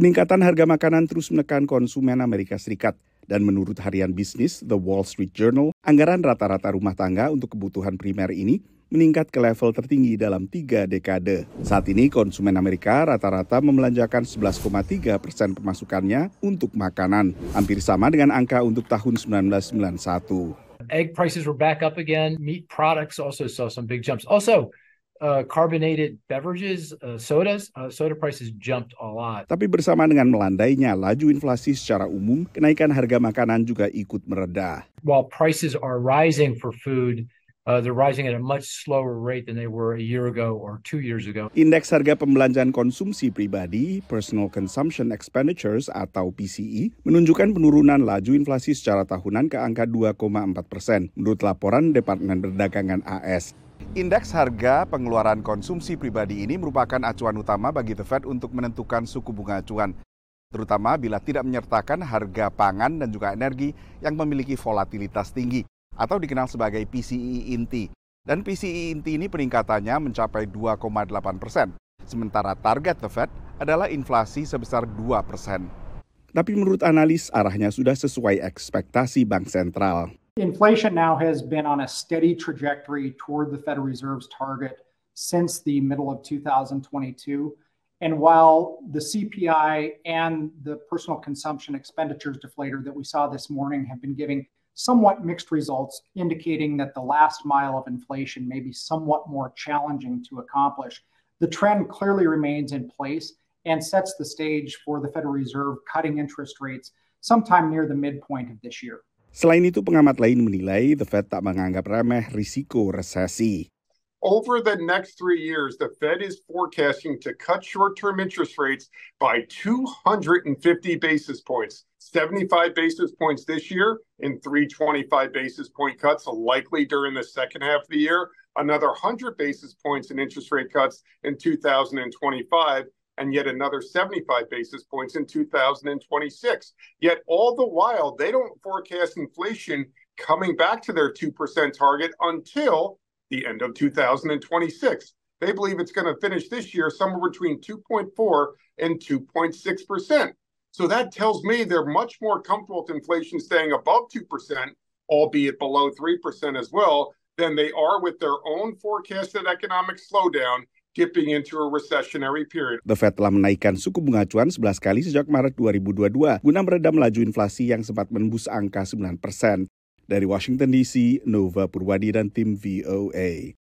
Peningkatan harga makanan terus menekan konsumen Amerika Serikat. Dan menurut harian bisnis The Wall Street Journal, anggaran rata-rata rumah tangga untuk kebutuhan primer ini meningkat ke level tertinggi dalam tiga dekade. Saat ini konsumen Amerika rata-rata membelanjakan 11,3 persen pemasukannya untuk makanan, hampir sama dengan angka untuk tahun 1991. Egg prices were back up again. Meat products also saw some big jumps. Also, uh, carbonated beverages, uh, sodas, uh, soda prices jumped a lot. Tapi bersama dengan melandainya laju inflasi secara umum, kenaikan harga makanan juga ikut mereda. While prices are rising for food, uh, they're rising at a much slower rate than they were a year ago or two years ago. Indeks harga pembelanjaan konsumsi pribadi, Personal Consumption Expenditures atau PCE, menunjukkan penurunan laju inflasi secara tahunan ke angka 2,4 persen, menurut laporan Departemen Perdagangan AS. Indeks harga pengeluaran konsumsi pribadi ini merupakan acuan utama bagi The Fed untuk menentukan suku bunga acuan, terutama bila tidak menyertakan harga pangan dan juga energi yang memiliki volatilitas tinggi atau dikenal sebagai PCE inti. Dan PCE inti ini peningkatannya mencapai 2,8 persen, sementara target The Fed adalah inflasi sebesar 2 persen. Tapi menurut analis, arahnya sudah sesuai ekspektasi Bank Sentral. Inflation now has been on a steady trajectory toward the Federal Reserve's target since the middle of 2022. And while the CPI and the personal consumption expenditures deflator that we saw this morning have been giving somewhat mixed results, indicating that the last mile of inflation may be somewhat more challenging to accomplish, the trend clearly remains in place and sets the stage for the Federal Reserve cutting interest rates sometime near the midpoint of this year. Selain itu, pengamat lain menilai The Fed tak menganggap remeh risiko resesi. Over the next three years, the Fed is forecasting to cut short term interest rates by 250 basis points. 75 basis points this year and 325 basis point cuts likely during the second half of the year. Another 100 basis points in interest rate cuts in 2025 and yet another 75 basis points in 2026. Yet all the while, they don't forecast inflation coming back to their 2% target until the end of 2026. They believe it's going to finish this year somewhere between 2.4 and 2.6%. So that tells me they're much more comfortable with inflation staying above 2%, albeit below 3% as well, than they are with their own forecasted economic slowdown into a recessionary period. The Fed telah menaikkan suku bunga acuan 11 kali sejak Maret 2022 guna meredam laju inflasi yang sempat menembus angka 9 persen. Dari Washington DC, Nova Purwadi dan tim VOA.